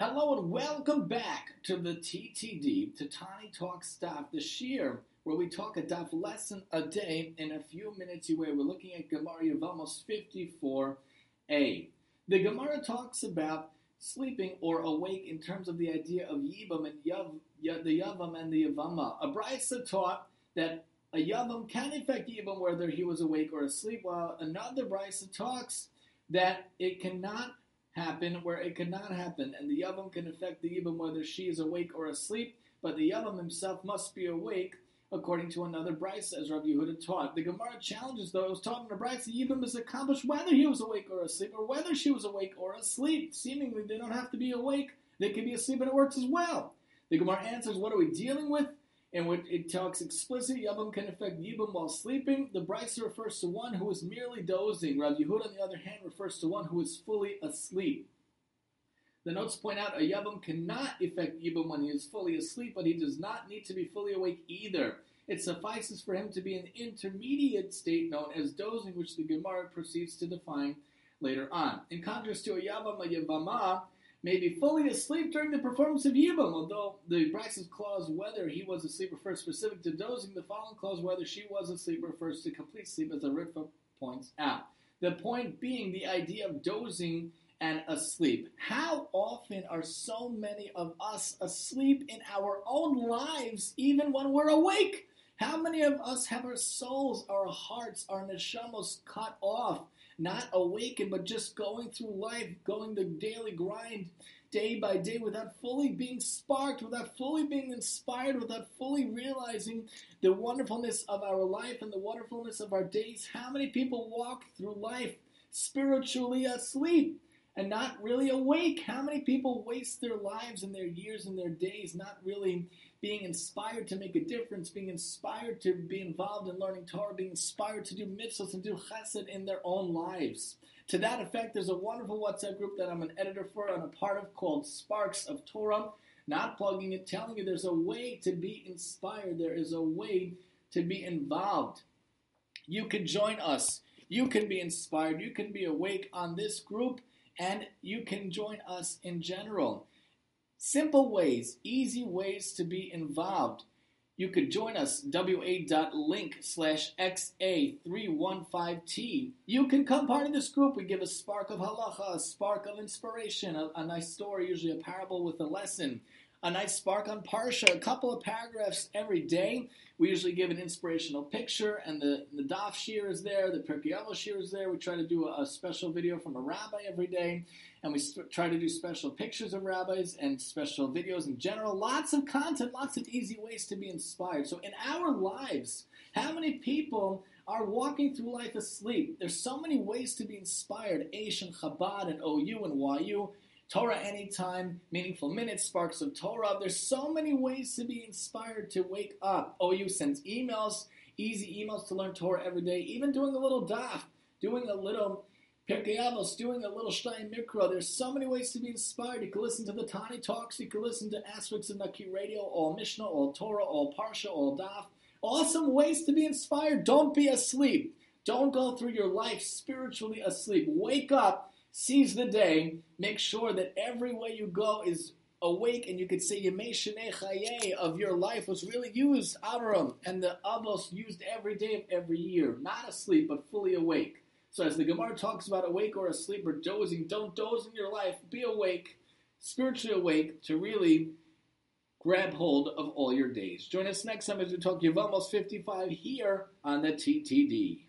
Hello and welcome back to the TTD, to Tani Talks Daf, this year, where we talk a daf lesson a day in a few minutes away. We're looking at Gemara Yevamos 54a. The Gemara talks about sleeping or awake in terms of the idea of Yibam and Yav, the Yavam and the Yavama. A Brisa taught that a Yavam can affect Yibam whether he was awake or asleep, while another Brisa talks that it cannot happen where it cannot happen, and the Yavam can affect the Yibam whether she is awake or asleep, but the Yavam himself must be awake, according to another Brisa, as Rabbi Yehuda taught. The Gemara challenges those taught in the Brisa, Yibam is accomplished whether he was awake or asleep, or whether she was awake or asleep. Seemingly, they don't have to be awake, they can be asleep, and it works as well. The Gemara answers, what are we dealing with? In which it talks explicitly Yabam can affect Yibam while sleeping. The Brisa refers to one who is merely dozing. Rav Yehuda, on the other hand, refers to one who is fully asleep. The notes point out a Yabam cannot affect Yibam when he is fully asleep, but he does not need to be fully awake either. It suffices for him to be an intermediate state known as dozing, which the Gemara proceeds to define later on. In contrast to a Yabam, a Yavama, may be fully asleep during the performance of Yibam, although the Brise's clause whether he was asleep refers specific to dozing, the following clause whether she was asleep refers to complete sleep, as the Ritva points out. The point being the idea of dozing and asleep. How often are so many of us asleep in our own lives, even when we're awake? How many of us have our souls, our hearts, our neshamos cut off? Not awakened, but just going through life, going the daily grind day by day without fully being sparked, without fully being inspired, without fully realizing the wonderfulness of our life and the wonderfulness of our days. How many people walk through life spiritually asleep? And not really awake. How many people waste their lives and their years and their days not really being inspired to make a difference, being inspired to be involved in learning Torah, being inspired to do mitzvahs and do chesed in their own lives? To that effect, there's a wonderful WhatsApp group that I'm an editor for and a part of called Sparks of Torah. Not plugging it, telling you there's a way to be inspired, there is a way to be involved. You can join us. You can be inspired. You can be awake on this group and you can join us in general. Simple ways, easy ways to be involved. You could join us, wa.link slash xa315t. You can come part of this group. We give a spark of halacha, a spark of inspiration, a, a nice story, usually a parable with a lesson a nice spark on Parsha, a couple of paragraphs every day. We usually give an inspirational picture, and the, the Daf Shiur is there, the Pirkei Avos Shiur is there. We try to do a, a, special video from a rabbi every day, and we st- try to do special pictures of rabbis and special videos in general. Lots of content, lots of easy ways to be inspired. So, in our lives, how many people are walking through life asleep? There's so many ways to be inspired. Aish and Chabad and OU and YU Torah Anytime, Meaningful Minutes, Sparks of Torah. There's so many ways to be inspired to wake up. Oh, OU sends emails, easy emails to learn Torah every day, even doing a little daf, doing a little Pirkei Avos, doing a little Shnayim Mikra. There's so many ways to be inspired. You can listen to the Tani Talks, you can listen to aspects of Naki Radio, all Mishnah, all Torah, all Parsha, all Daf. Awesome ways to be inspired. Don't be asleep. Don't go through your life spiritually asleep. Wake up seize the day, make sure that every way you go is awake, and you could say Yemei Chaye of your life was really used, Avram, and the Avos used every day of every year, not asleep, but fully awake. So as the Gemara talks about awake or asleep or dozing, don't doze in your life, be awake, spiritually awake, to really grab hold of all your days. Join us next time as we talk Yevamos 55 here on the TTD.